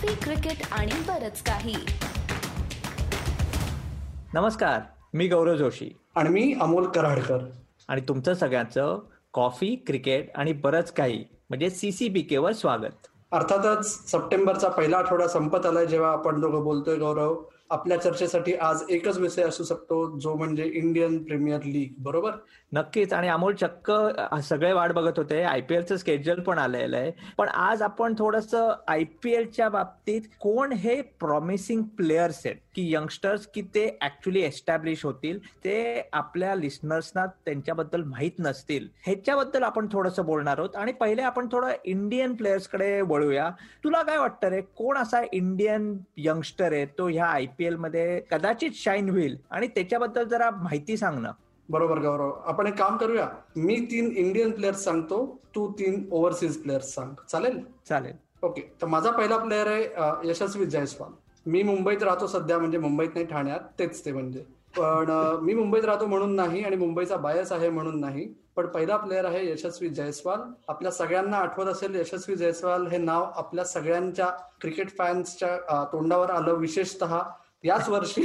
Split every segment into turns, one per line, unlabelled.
Coffee cricket आणि बरच काही.
नमस्कार मी गौरव जोशी.
आणि मी अमोल कराडकर.
आणि तुमचं सगळ्यांचं कॉफी क्रिकेट आणि बरंच काही म्हणजे सीसीबी केवर स्वागत.
अर्थातच सप्टेंबरचा पहिला आठवडा संपत आलाय जेव्हा आपण दोघं बोलतोय गौरव. आपल्या चर्चेसाठी आज एकच विषय असू शकतो जो म्हणजे इंडियन प्रीमियर लीग बरोबर?
नक्कीच. आणि अमोल चक्क सगळे वाट बघत होते. आयपीएलचं स्केड्युल पण आलेलं आहे. पण आज आपण थोडस आयपीएलच्या बाबतीत कोण हे प्रॉमिसिंग प्लेयर्स आहेत? की यंगस्टर्स की ते ऍक्च्युली एस्टॅब्लिश होतील? ते आपल्या लिस्नर्सना त्यांच्याबद्दल माहीत नसतील. ह्याच्याबद्दल आपण थोडंसं बोलणार आहोत. आणि पहिले आपण थोडं इंडियन प्लेयर्सकडे वळूया. तुला काय वाटतं रे? कोण असा इंडियन यंगस्टर आहे? तो ह्या आयपीएल मध्ये कदाचित शाईन होईल. आणि त्याच्याबद्दल जरा माहिती सांग ना.
बरोबर गौरव. आपण एक काम करूया. मी तीन इंडियन प्लेयर्स सांगतो तू तीन ओव्हरसीज प्लेयर्स सांग. चालेल?
चालेल.
ओके. तर माझा पहिला प्लेअर आहे यशस्वी जयस्वाल. मी मुंबईत राहतो सध्या म्हणजे मुंबईत नाही ठाण्यात. तेच ते म्हणजे. पण मी मुंबईत राहतो म्हणून नाही आणि मुंबईचा बायस आहे म्हणून नाही. पण पहिला प्लेअर आहे यशस्वी जयस्वाल. आपल्या सगळ्यांना आठवत असेल यशस्वी जयस्वाल हे नाव आपल्या सगळ्यांच्या क्रिकेट फॅन्सच्या तोंडावर आलं. विशेषतः याच वर्षी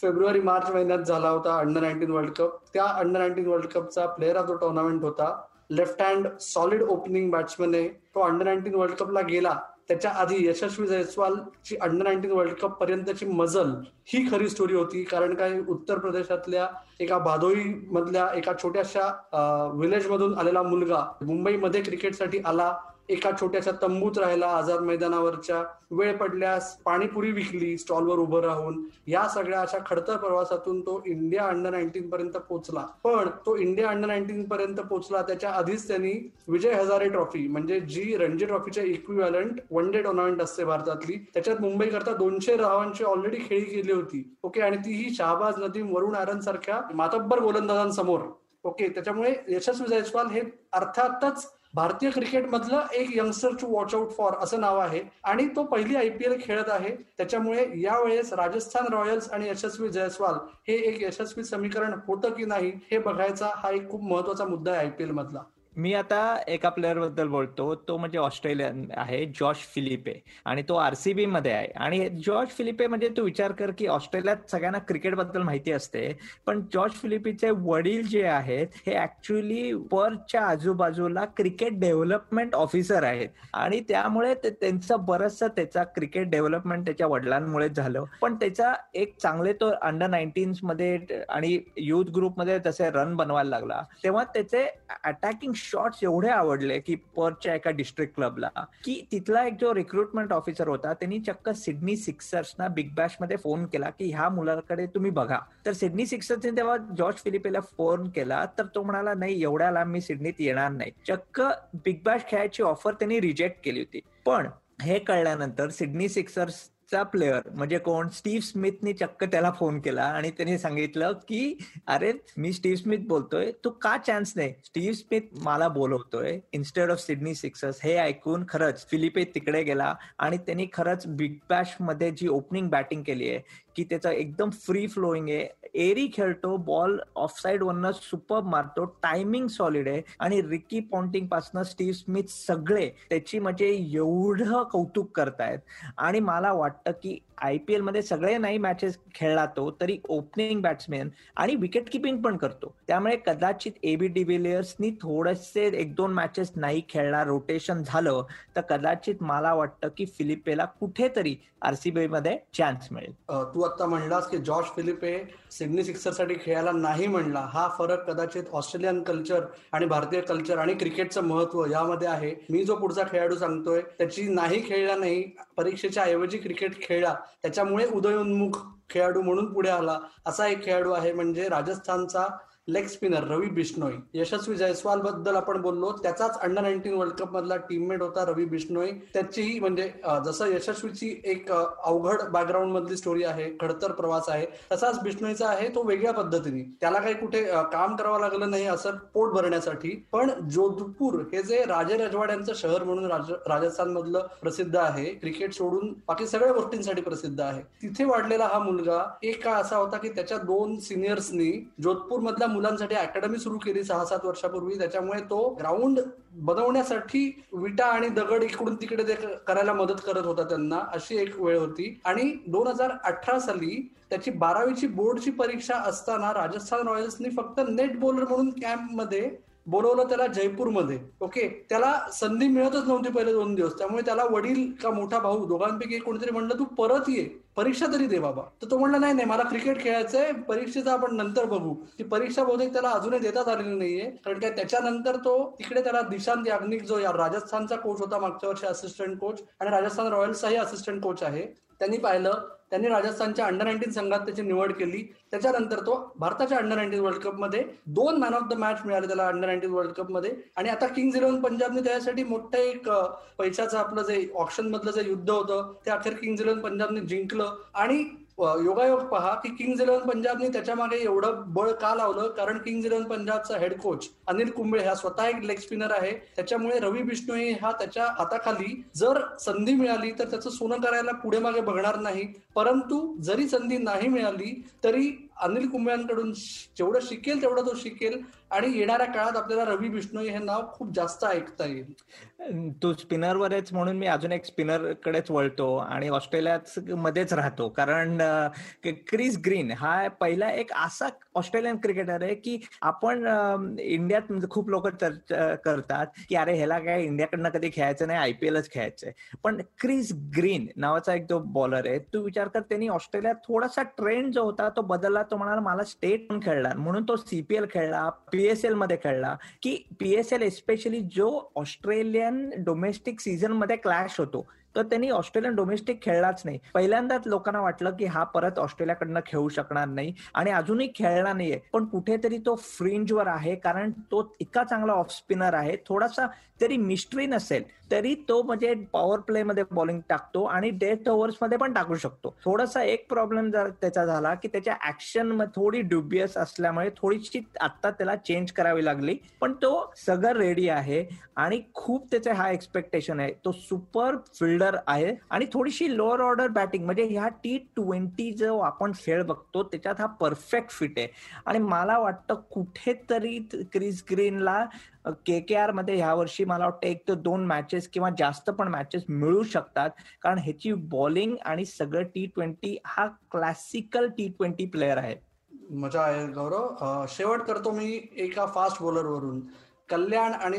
फेब्रुवारी मार्च महिन्यात झाला होता अंडर नाईन्टीन वर्ल्ड कप त्या अंडर नाईन्टीन वर्ल्ड कपचा प्लेअर ऑफ द टुर्नामेंट होता left hand solid opening batsman आहे तो अंडर नाईन्टीन वर्ल्ड कपला गेला. त्याच्या आधी यशस्वी जयस्वालची अंडर नाईन्टीन वर्ल्ड कप पर्यंतची मजल ही खरी स्टोरी होती. कारण काय? उत्तर प्रदेशातल्या एका भादोई मधल्या एका छोट्याशा विलेज मधून आलेला मुलगा मुंबईमध्ये क्रिकेटसाठी आला. एका छोट्याशा तंबूत राहिला आझाद मैदानावरच्या. वेळ पडल्यास पाणीपुरी विकली स्टॉलवर उभं राहून. या सगळ्या अशा खडतर प्रवासातून तो इंडिया अंडर नाईन्टीन पर्यंत पोहोचला. पण तो इंडिया अंडर नाईन्टीन पर्यंत पोहोचला त्याच्या आधीच त्यांनी विजय हजारे ट्रॉफी म्हणजे जी रणजी ट्रॉफीच्या इक्विव्हॅलंट वन डे टुर्नामेंट असते भारतातली. त्याच्यात मुंबई करता दोनशे धावांची ऑलरेडी खेळी केली होती. ओके आणि ती ही शहाबाज नदीम वरुण आरन सारख्या मातब्बर गोलंदाजांसमोर. ओके त्याच्यामुळे यशस्वी जयस्वाल हे अर्थातच भारतीय क्रिकेट मधलं एक youngster to watch out for असं नाव आहे. आणि तो पहिली आयपीएल खेळत आहे. त्याच्यामुळे यावेळेस राजस्थान रॉयल्स आणि यशस्वी जयस्वाल हे एक यशस्वी समीकरण होतं की नाही हे बघायचा हा एक खूप महत्त्वाचा मुद्दा आहे आयपीएल मधला.
मी आता एका प्लेअरबद्दल बोलतो. तो म्हणजे ऑस्ट्रेलियन आहे जॉर्ज फिलिपे. आणि तो आरसीबी मध्ये आहे. आणि जॉर्ज फिलिपे म्हणजे तू विचार कर की ऑस्ट्रेलियात सगळ्यांना क्रिकेटबद्दल माहिती असते. पण जॉर्ज फिलिपीचे वडील जे आहेत हे ऍक्च्युली पर्च्या आजूबाजूला क्रिकेट डेव्हलपमेंट ऑफिसर आहेत. आणि त्यामुळे त्यांचं बरचसं त्याचा क्रिकेट डेव्हलपमेंट त्याच्या वडिलांमुळे झालं. पण त्याचा एक चांगले तो अंडर नाईन्टीन मध्ये आणि युथ ग्रुपमध्ये तसे रन बनवायला लागला तेव्हा त्याचे अटॅकिंग शॉट्स एवढे आवडले की परच्या एका डिस्ट्रिक्ट क्लबला की तिथला एक जो रिक्रुटमेंट ऑफिसर होता त्यांनी चक्क सिडनी सिक्सर्सना बिग बॅशमध्ये फोन केला की ह्या मुलाकडे तुम्ही बघा. तर सिडनी सिक्सर्सने तेव्हा जॉर्ज फिलिपेला फोन केला तर तो म्हणाला नाही एवढ्या लांब मी सिडनीत येणार नाही. चक्क बिग बॅश खेळायची ऑफर त्यांनी रिजेक्ट केली होती. पण हे कळल्यानंतर सिडनी सिक्सर्स चा प्लेअर म्हणजे कोण? स्टीव्ह स्मिथनी चक्क त्याला फोन केला आणि त्याने सांगितलं की अरे मी स्टीव्ह स्मिथ बोलतोय. तू का चान्स नाही? स्टीव्ह स्मिथ मला बोलवतोय. इन्स्टेड ऑफ सिडनी सिक्सर्स हे ऐकून खरंच फिलिपे तिकडे गेला आणि त्यांनी खरंच बिग बॅशमध्ये जी ओपनिंग बॅटिंग केली आहे की त्याचा एकदम फ्री फ्लोईंग आहे. एरी खेळतो बॉल ऑफसाईड वरनं सुपर मारतो टायमिंग सॉलिड आहे. आणि रिकी पॉन्टिंग पासनं स्टीव्ह स्मिथ सगळे त्याची म्हणजे एवढं कौतुक करतायत. आणि मला वाटतं की आयपीएलमध्ये सगळे नाही मॅचेस खेळला तो तरी ओपनिंग बॅट्समॅन आणि विकेट किपिंग पण करतो. त्यामुळे कदाचित एबी डिव्हिलियर्सनी थोडेसे एक दोन मॅचेस नाही खेळणार रोटेशन झालं तर कदाचित मला वाटतं की फिलिपेला कुठेतरी आरसीबी मध्ये चान्स मिळेल.
तू आता म्हणलास की जॉर्ज फिलिपे सिडनी सिक्सरसाठी खेळायला नाही म्हणला हा फरक कदाचित ऑस्ट्रेलियन कल्चर आणि भारतीय कल्चर आणि क्रिकेटचं महत्त्व यामध्ये आहे. मी जो पुढचा खेळाडू सांगतोय त्याची नाही खेळला नाही परीक्षेच्या ऐवजी क्रिकेट खेळला त्याच्यामुळे उदयोन्मुख खेळाडू म्हणून पुढे आला असा एक खेळाडू आहे म्हणजे राजस्थानचा लेग स्पिनर रवी बिश्नोई. यशस्वी जयस्वाल बद्दल आपण बोललो. त्याचाच अंडर नाईन्टीन वर्ल्ड कप मधला टीममेट होता रवी बिश्नोई. त्याचीही म्हणजे जसं यशस्वीची एक अवघड बॅकग्राऊंड मधली स्टोरी आहे खडतर प्रवास आहे तसाच बिश्नोईचा आहे तो वेगळ्या पद्धतीने. त्याला काही कुठे काम करावं लागलं नाही असं पोट भरण्यासाठी. पण जोधपूर हे जे राजे रजवाड्यांचं शहर म्हणून राजस्थान मधलं प्रसिद्ध आहे क्रिकेट सोडून बाकी सगळ्या गोष्टींसाठी प्रसिद्ध आहे. तिथे वाढलेला हा मुलगा एक काळ असा होता की त्याच्या दोन सिनियर्सनी जोधपूर मधल्या मुलांसाठी अकॅडमी सुरू केली सहा सात वर्षापूर्वी. त्याच्यामुळे तो ग्राउंड बनवण्यासाठी विटा आणि दगड इकडून तिकडे ते करायला मदत करत होता त्यांना अशी एक वेळ होती. आणि दोन हजार अठरा साली त्याची बारावीची बोर्डची परीक्षा असताना राजस्थान रॉयल्सनी फक्त नेट बॉलर म्हणून कॅम्पमध्ये बोलवलं त्याला जयपूरमध्ये. ओके? त्याला संधी मिळतच नव्हती पहिले दोन दिवस. त्यामुळे त्याला वडील का मोठा भाऊ दोघांपैकी कोणीतरी म्हणलं तू परत ये. परीक्षा तरी दे बाबा. तर तो म्हणला नाही नाही मला क्रिकेट खेळायचंय. परीक्षेचं आपण नंतर बघू. ती परीक्षा बहुतेक त्याला अजूनही देता आलेली नाहीये. कारण काय त्याच्यानंतर तो तिकडे त्याला दिशांत याग्निक जो या राजस्थानचा कोच होता मागच्या वर्षी असिस्टंट कोच आणि राजस्थान रॉयल्सचाही असिस्टंट कोच आहे त्यांनी पाहिलं. त्यांनी राजस्थानच्या अंडर नाईन्टीन संघात त्याची निवड केली. त्याच्यानंतर तो भारताच्या अंडर नाईन्टीन वर्ल्ड कपमध्ये दोन मॅन ऑफ द मॅच मिळाले त्याला अंडर नाईन्टीन वर्ल्ड कपमध्ये. आणि आता किंग्ज इलेव्हन पंजाबने त्याच्यासाठी मोठं एक पैशाचं आपलं जे ऑप्शन मधलं जे युद्ध होतं ते अखेर किंग्ज इलेव्हन पंजाबने जिंकलं. आणि योगायोग पहा की किंग्ज इलेव्हन पंजाबने त्याच्यामागे एवढं बळ का लावलं? कारण किंग्ज इलेव्हन पंजाबचा हेड कोच अनिल कुंबळे हा स्वतः एक लेग स्पिनर आहे. त्याच्यामुळे रवी बिष्णोई हा त्याच्या हाताखाली जर संधी मिळाली तर त्याचं सोनं करायला पुढे मागे बघणार नाही. परंतु जरी संधी नाही मिळाली तरी अनिल कुंबळ्यांकडून जेवढं शिकेल तेवढं तो शिकेल. आणि येणाऱ्या काळात आपल्याला रवी बिष्णोई हे नाव खूप जास्त ऐकता येईल.
तू स्पिनरवरच म्हणून मी अजून एक स्पिनर कडेच वळतो आणि ऑस्ट्रेलियाच मध्येच राहतो. कारण क्रिस ग्रीन हा पहिला एक असा ऑस्ट्रेलियन क्रिकेटर आहे की आपण इंडियात म्हणजे खूप लोक चर्चा करतात की अरे ह्याला काय इंडियाकडनं कधी खेळायचं नाही आयपीएलच खेळायचंय. पण क्रिस ग्रीन नावाचा एक जो बॉलर आहे तू विचार कर त्यांनी ऑस्ट्रेलियात थोडासा ट्रेंड जो होता तो बदलला तो म्हणाला मला स्टेट पण खेळला म्हणून तो सीपीएल खेळला पीएसएलमध्ये खेळला की पीएसएल एस्पेशली जो ऑस्ट्रेलियन डोमेस्टिक सीझनमध्ये क्लॅश होतो. तर त्यांनी ऑस्ट्रेलियन डोमेस्टिक खेळलाच नाही. पहिल्यांदाच लोकांना वाटलं की हा परत ऑस्ट्रेलियाकडनं खेळू शकणार नाही आणि अजूनही खेळला नाहीये. पण कुठेतरी तो फ्रिंजवर आहे कारण तो इतका चांगला ऑफ स्पिनर आहे. थोडासा तरी मिस्ट्री नसेल तरी तो म्हणजे पॉवर प्ले मध्ये बॉलिंग टाकतो आणि डेथ ओव्हर्समध्ये पण टाकू शकतो. थोडासा एक प्रॉब्लेम त्याचा झाला की त्याच्या ऍक्शन थोडी ड्युबियस असल्यामुळे थोडीशी आता त्याला चेंज करावी लागली. पण तो सगळं रेडी आहे आणि खूप त्याचे हा एक्सपेक्टेशन आहे. तो सुपर फिल्डर आहे. आणि थोडीशी लोअर ऑर्डर बॅटिंग म्हणजे ह्या टी ट्वेंटी जो आपण खेळ बघतो त्याच्यात हा परफेक्ट फिट आहे. आणि मला वाटतं कुठेतरी क्रिस ग्रीनला के के आरमध्ये ह्या वर्षी मला वाटतं एक तर दोन मॅचेस किंवा जास्त पण मॅचेस मिळू शकतात. कारण ह्याची बॉलिंग आणि सगळं टी ट्वेंटी हा क्लासिकल टी ट्वेंटी प्लेअर आहे.
मजा आहे गौरव. शेवट करतो मी एका फास्ट बॉलरवरून कल्याण आणि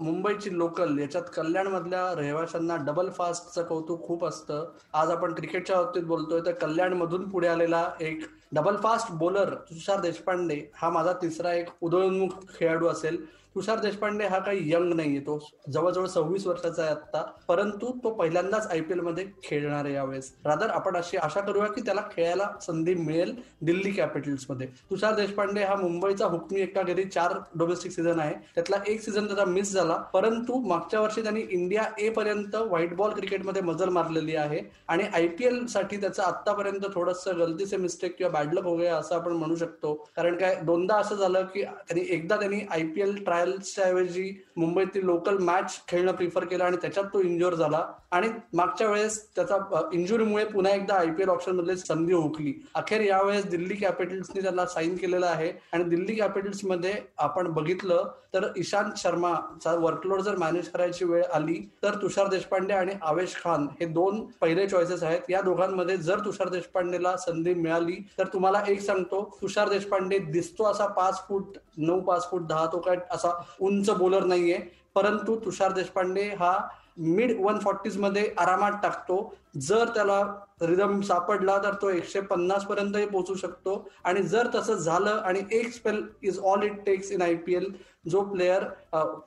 मुंबईची लोकल याच्यात कल्याण मधल्या रहिवाशांना डबल फास्टचं कौतुक खूप असतं. आज आपण क्रिकेटच्या बाबतीत बोलतोय तर कल्याण मधून पुढे आलेला एक double fast bowler Tushar Deshpande हा माझा तिसरा एक उदयोन्मुख खेळाडू असेल. तुषार देशपांडे हा काही यंग नाहीये तो जवळजवळ सव्वीस वर्षाचा आहे आता परंतु तो पहिल्यांदाच आयपीएलमध्ये खेळणार आहे यावेळेस. रादर आपण अशी आशा करूया की त्याला खेळायला संधी मिळेल दिल्ली कॅपिटल्समध्ये. तुषार देशपांडे हा मुंबईचा हुकमी एका घरी चार डोमेस्टिक सीझन आहे. त्यातला एक सीझन त्याचा मिस झाला. परंतु मागच्या वर्षी त्यांनी इंडिया ए पर्यंत व्हाईट बॉल क्रिकेटमध्ये मजल मारलेली आहे. आणि आयपीएलसाठी त्याचं आतापर्यंत थोडस गलतीचे मिस्टेक किंवा बॅडलक हो गया असं आपण म्हणू शकतो. कारण काय दोनदा असं झालं की त्यांनी एकदा त्यांनी आयपीएल ट्राय ट्रायल्सच्या ऐवजी मुंबईतील लोकल मॅच खेळणं प्रिफर केलं आणि त्याच्यात तो इंजुअर झाला. आणि मागच्या वेळेस त्याचा इंजुरीमुळे पुन्हा एकदा आयपीएल ऑप्शन मधले संधी हुकली. अखेर यावेळेस दिल्ली कॅपिटल्सनी त्याला साईन केलेलं आहे. आणि दिल्ली कॅपिटल्समध्ये आपण बघितलं तर इशांत शर्माचा वर्कलोड जर मॅनेज करायची वेळ आली तर तुषार देशपांडे आणि आवेश खान हे दोन पहिले चॉईसेस आहेत. या दोघांमध्ये जर तुषार देशपांडेला संधी मिळाली तर तुम्हाला एक सांगतो तुषार देशपांडे दिसतो असा पाच फूट नऊ पाच फूट दहा तो काय असा उंच बॉलर नाहीये. परंतु तुषार देशपांडे हा मिड वन फॉर्टीजमध्ये आरामात टाकतो. जर त्याला रिदम सापडला तर तो एकशे पन्नास पर्यंतही पोहोचू शकतो. आणि जर तसं झालं आणि एक spell is all it takes in I P L जो प्लेअर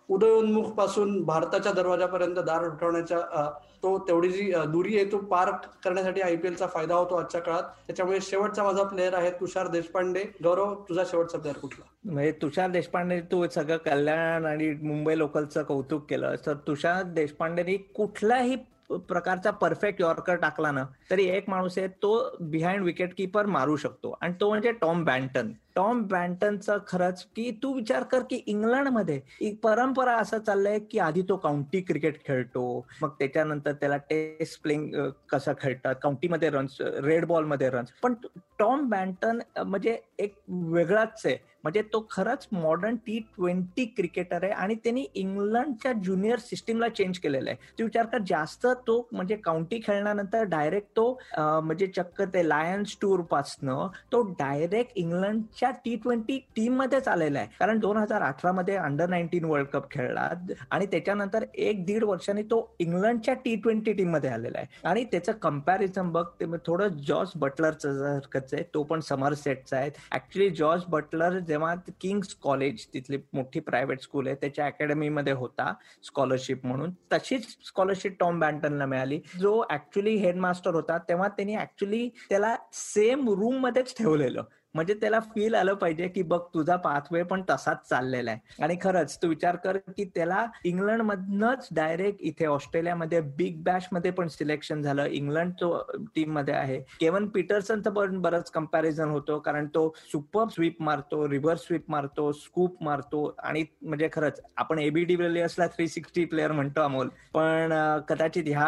उदयोन्मुखपासून भारताच्या दरवाजापर्यंत दार उठवण्याच्या तो तेवढी जी दुरी आहे तो पार करण्यासाठी आयपीएलचा फायदा होतो आजच्या काळात. त्याच्यामुळे शेवटचा माझा प्लेअर आहे तुषार देशपांडे. गौरव तुझा शेवटचा प्लेअर कुठला?
म्हणजे तुषार देशपांडे तू सगळं कल्याण आणि मुंबई लोकलचं कौतुक केलं. तर तुषार देशपांडेनी कुठलाही प्रकारचा परफेक्ट यॉर्कर टाकला ना तरी एक माणूस आहे तो बिहाइंड विकेट किपर मारू शकतो. आणि तो म्हणजे टॉम बँटन टॉम बँटनचा खरंच की तू विचार कर की इंग्लंडमध्ये परंपरा असं चाललंय की आधी तो काउंटी क्रिकेट खेळतो मग त्याच्यानंतर त्याला टेस्ट प्लेइंग कसं खेळतात काउंटीमध्ये रन्स रेड बॉलमध्ये रन्स पण टॉम बँटन म्हणजे एक वेगळाच आहे. म्हणजे तो खरंच मॉडर्न टी ट्वेंटी क्रिकेटर आहे आणि त्यांनी इंग्लंडच्या ज्युनियर सिस्टीमला चेंज केलेलं आहे. तू विचार कर जास्त तो म्हणजे काउंटी खेळल्यानंतर डायरेक्ट तो म्हणजे चक्क ते लायन्स टूर पासनं तो डायरेक्ट इंग्लंडच्या टी ट्वेंटी टीम मध्येच आलेला आहे. कारण दोन हजार अठरा मध्ये अंडर नाईन्टीन वर्ल्ड कप खेळला आणि त्याच्यानंतर एक दीड वर्षांनी तो इंग्लंडच्या टी ट्वेंटी टीममध्ये आलेला आहे. आणि त्याचं कंपॅरिझन बघ ते थोडं जॉर्ज बटलरचं आहे तो पण समर सेटचा आहे. ऍक्च्युली जॉर्ज बटलर जेव्हा किंग्स कॉलेज तिथली मोठी प्रायव्हेट स्कूल आहे त्याच्या अकॅडमीमध्ये होता स्कॉलरशिप म्हणून. तशीच स्कॉलरशिप टॉम बँटनला मिळाली. जो ऍक्च्युली हेडमास्टर होता तेव्हा त्यांनी ऍक्च्युली त्याला सेम रूम मध्येच ठेवलेलं. म्हणजे त्याला फील आलं पाहिजे की बघ तुझा पाथवे पण तसाच चाललेला आहे. आणि खरंच तू विचार कर की त्याला इंग्लंड मधनच डायरेक्ट इथे ऑस्ट्रेलियामध्ये बिग बॅशमध्ये पण सिलेक्शन झालं. इंग्लंड तो टीममध्ये आहे. केवन पीटरसनचं पण बरंच कंपॅरिझन होतो कारण तो सुपर स्वीप मारतो रिव्हर्स स्वीप मारतो स्कूप मारतो. आणि म्हणजे खरंच आपण एबीडी विलियर्सला थ्री सिक्स्टी प्लेअर म्हणतो अमोल. पण कदाचित ह्या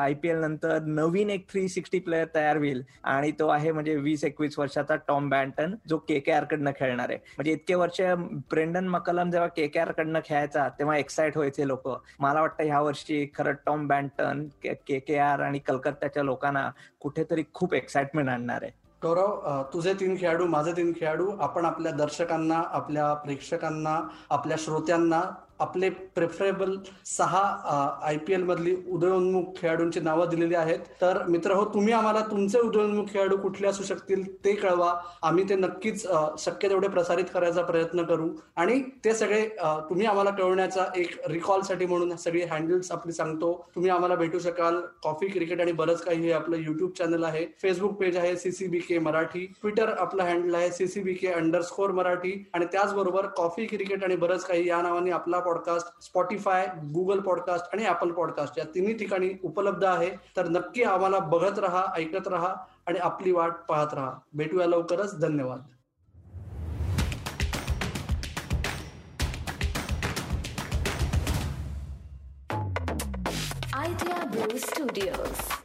आय पी एल नंतर नवीन एक थ्री सिक्स्टी प्लेअर तयार होईल. आणि तो आहे म्हणजे वीस एकवीस वर्षाचा टॉम ब्रँटन जो के के आर कडनं खेळणार आहे. म्हणजे इतके वर्ष ब्रेंडन मकलम जेव्हा के के आर कडनं खेळायचा तेव्हा एक्साइट व्हायचे लोक. मला वाटतं ह्या वर्षी खरं टॉम बँटन के के आर आणि कलकत्त्याच्या लोकांना कुठेतरी खूप एक्साइटमेंट आणणार आहे.
गौरव तुझे तीन खेळाडू माझे तीन खेळाडू आपण आपल्या दर्शकांना आपल्या प्रेक्षकांना आपल्या श्रोत्यांना आपले प्रेफरेबल सहा आय पी एल मधली उदयोन्मुख खेळाडूंची नावं दिलेली आहेत. तर मित्र हो तुम्ही आम्हाला तुमचे उदयोन्मुख खेळाडू कुठले असू शकतील ते कळवा. आम्ही ते नक्कीच शक्य तेवढे प्रसारित करायचा प्रयत्न करू. आणि ते सगळे तुम्ही आम्हाला कळवण्याचा एक रिकॉलसाठी म्हणून सगळी हँडल्स आपली सांगतो. तुम्ही आम्हाला भेटू शकाल. कॉफी क्रिकेट आणि बरंच काही हे आपलं युट्यूब चॅनल आहे. फेसबुक पेज आहे सीसीबी के मराठी. ट्विटर आपलं हँडल आहे सीसीबी के अंडरस्कोर मराठी. आणि त्याचबरोबर कॉफी क्रिकेट आणि बरंच काही या नावाने आपला पॉडकास्ट स्पॉटीफाय गुगल पॉडकास्ट आणि ऍपल पॉडकास्ट या तिन्ही ठिकाणी उपलब्ध आहे. तर नक्की आम्हाला बघत राहा ऐकत राहा आणि आपली वाट पाहत राहा. भेटूया लवकरच. धन्यवाद.
Idea Studios.